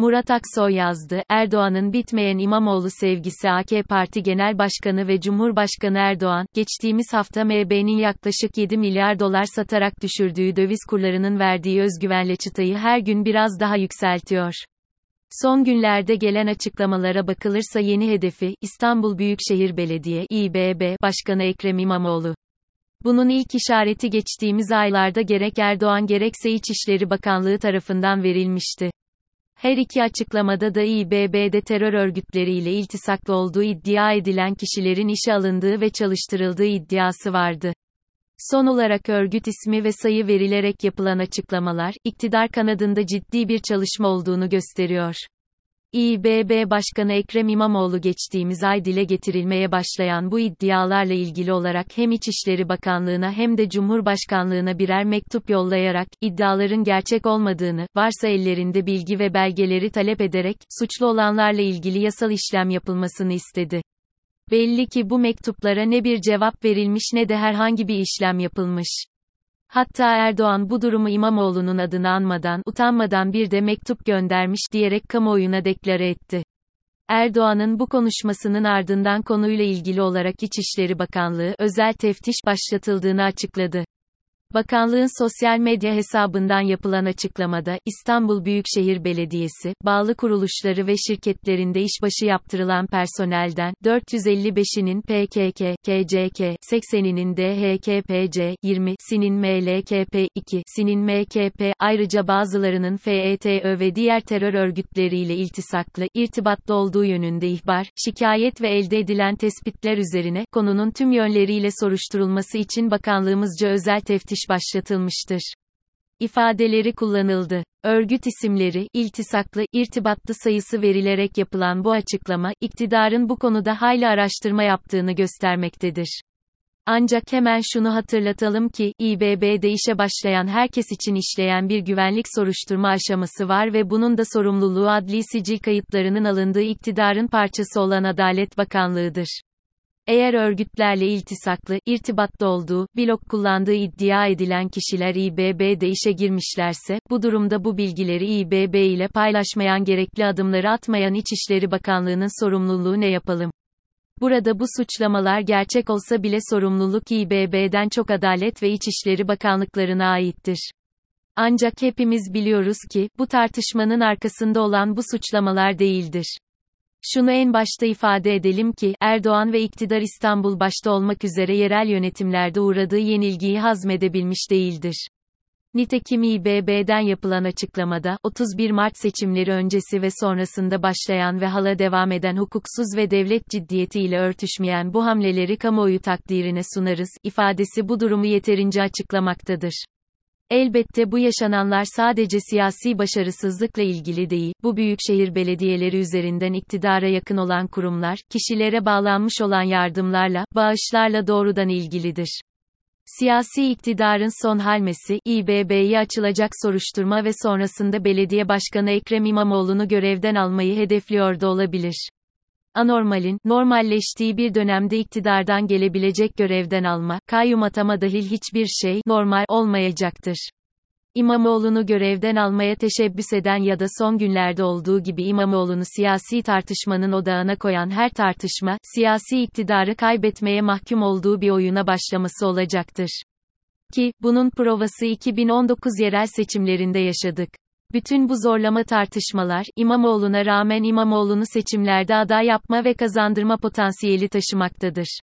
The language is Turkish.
Murat Aksoy yazdı, Erdoğan'ın bitmeyen İmamoğlu sevgisi AK Parti Genel Başkanı ve Cumhurbaşkanı Erdoğan, geçtiğimiz hafta MB'nin yaklaşık 7 milyar dolar satarak düşürdüğü döviz kurlarının verdiği özgüvenle çıtayı her gün biraz daha yükseltiyor. Son günlerde gelen açıklamalara bakılırsa yeni hedefi, İstanbul Büyükşehir Belediye İBB Başkanı Ekrem İmamoğlu. Bunun ilk işareti geçtiğimiz aylarda gerek Erdoğan gerekse İçişleri Bakanlığı tarafından verilmişti. Her iki açıklamada da İBB'de terör örgütleriyle iltisaklı olduğu iddia edilen kişilerin işe alındığı ve çalıştırıldığı iddiası vardı. Son olarak örgüt ismi ve sayı verilerek yapılan açıklamalar, iktidar kanadında ciddi bir çalışma olduğunu gösteriyor. İBB Başkanı Ekrem İmamoğlu geçtiğimiz ay dile getirilmeye başlayan bu iddialarla ilgili olarak hem İçişleri Bakanlığı'na hem de Cumhurbaşkanlığı'na birer mektup yollayarak, iddiaların gerçek olmadığını, varsa ellerinde bilgi ve belgeleri talep ederek, suçlu olanlarla ilgili yasal işlem yapılmasını istedi. Belli ki bu mektuplara ne bir cevap verilmiş ne de herhangi bir işlem yapılmış. Hatta Erdoğan bu durumu İmamoğlu'nun adını anmadan, utanmadan bir de mektup göndermiş diyerek kamuoyuna deklare etti. Erdoğan'ın bu konuşmasının ardından konuyla ilgili olarak İçişleri Bakanlığı özel teftiş başlatıldığını açıkladı. Bakanlığın sosyal medya hesabından yapılan açıklamada, İstanbul Büyükşehir Belediyesi, bağlı kuruluşları ve şirketlerinde işbaşı yaptırılan personelden, 455'inin PKK, KCK, 80'inin DHKPC, 20'sinin MLKP, 2'sinin MKP, ayrıca bazılarının FETÖ ve diğer terör örgütleriyle iltisaklı, irtibatlı olduğu yönünde ihbar, şikayet ve elde edilen tespitler üzerine, konunun tüm yönleriyle soruşturulması için bakanlığımızca özel teftiş iş başlatılmıştır. İfadeleri kullanıldı. Örgüt isimleri, iltisaklı, irtibatlı sayısı verilerek yapılan bu açıklama, iktidarın bu konuda hayli araştırma yaptığını göstermektedir. Ancak hemen şunu hatırlatalım ki, İBB'de işe başlayan herkes için işleyen bir güvenlik soruşturma aşaması var ve bunun da sorumluluğu adli sicil kayıtlarının alındığı iktidarın parçası olan Adalet Bakanlığı'dır. Eğer örgütlerle iltisaklı, irtibatta olduğu, blok kullandığı iddia edilen kişiler İBB'de işe girmişlerse, bu durumda bu bilgileri İBB ile paylaşmayan gerekli adımları atmayan İçişleri Bakanlığı'nın sorumluluğu ne yapalım? Burada bu suçlamalar gerçek olsa bile sorumluluk İBB'den çok Adalet ve İçişleri Bakanlıklarına aittir. Ancak hepimiz biliyoruz ki, bu tartışmanın arkasında olan bu suçlamalar değildir. Şunu en başta ifade edelim ki, Erdoğan ve iktidar İstanbul başta olmak üzere yerel yönetimlerde uğradığı yenilgiyi hazmedebilmiş değildir. Nitekim İBB'den yapılan açıklamada, 31 Mart seçimleri öncesi ve sonrasında başlayan ve hala devam eden hukuksuz ve devlet ciddiyetiyle örtüşmeyen bu hamleleri kamuoyu takdirine sunarız, ifadesi bu durumu yeterince açıklamaktadır. Elbette bu yaşananlar sadece siyasi başarısızlıkla ilgili değil, bu büyükşehir belediyeleri üzerinden iktidara yakın olan kurumlar, kişilere bağlanmış olan yardımlarla, bağışlarla doğrudan ilgilidir. Siyasi iktidarın son halmesi, İBB'yi açılacak soruşturma ve sonrasında belediye başkanı Ekrem İmamoğlu'nu görevden almayı hedefliyor da olabilir anormalin, normalleştiği bir dönemde iktidardan gelebilecek görevden alma, kayyum atama dahil hiçbir şey, normal olmayacaktır. İmamoğlu'nu görevden almaya teşebbüs eden ya da son günlerde olduğu gibi İmamoğlu'nu siyasi tartışmanın odağına koyan her tartışma, siyasi iktidarı kaybetmeye mahkum olduğu bir oyuna başlaması olacaktır. Ki, bunun provası 2019 yerel seçimlerinde yaşadık. Bütün bu zorlama tartışmalar, İmamoğlu'na rağmen İmamoğlu'nu seçimlerde aday yapma ve kazandırma potansiyeli taşımaktadır.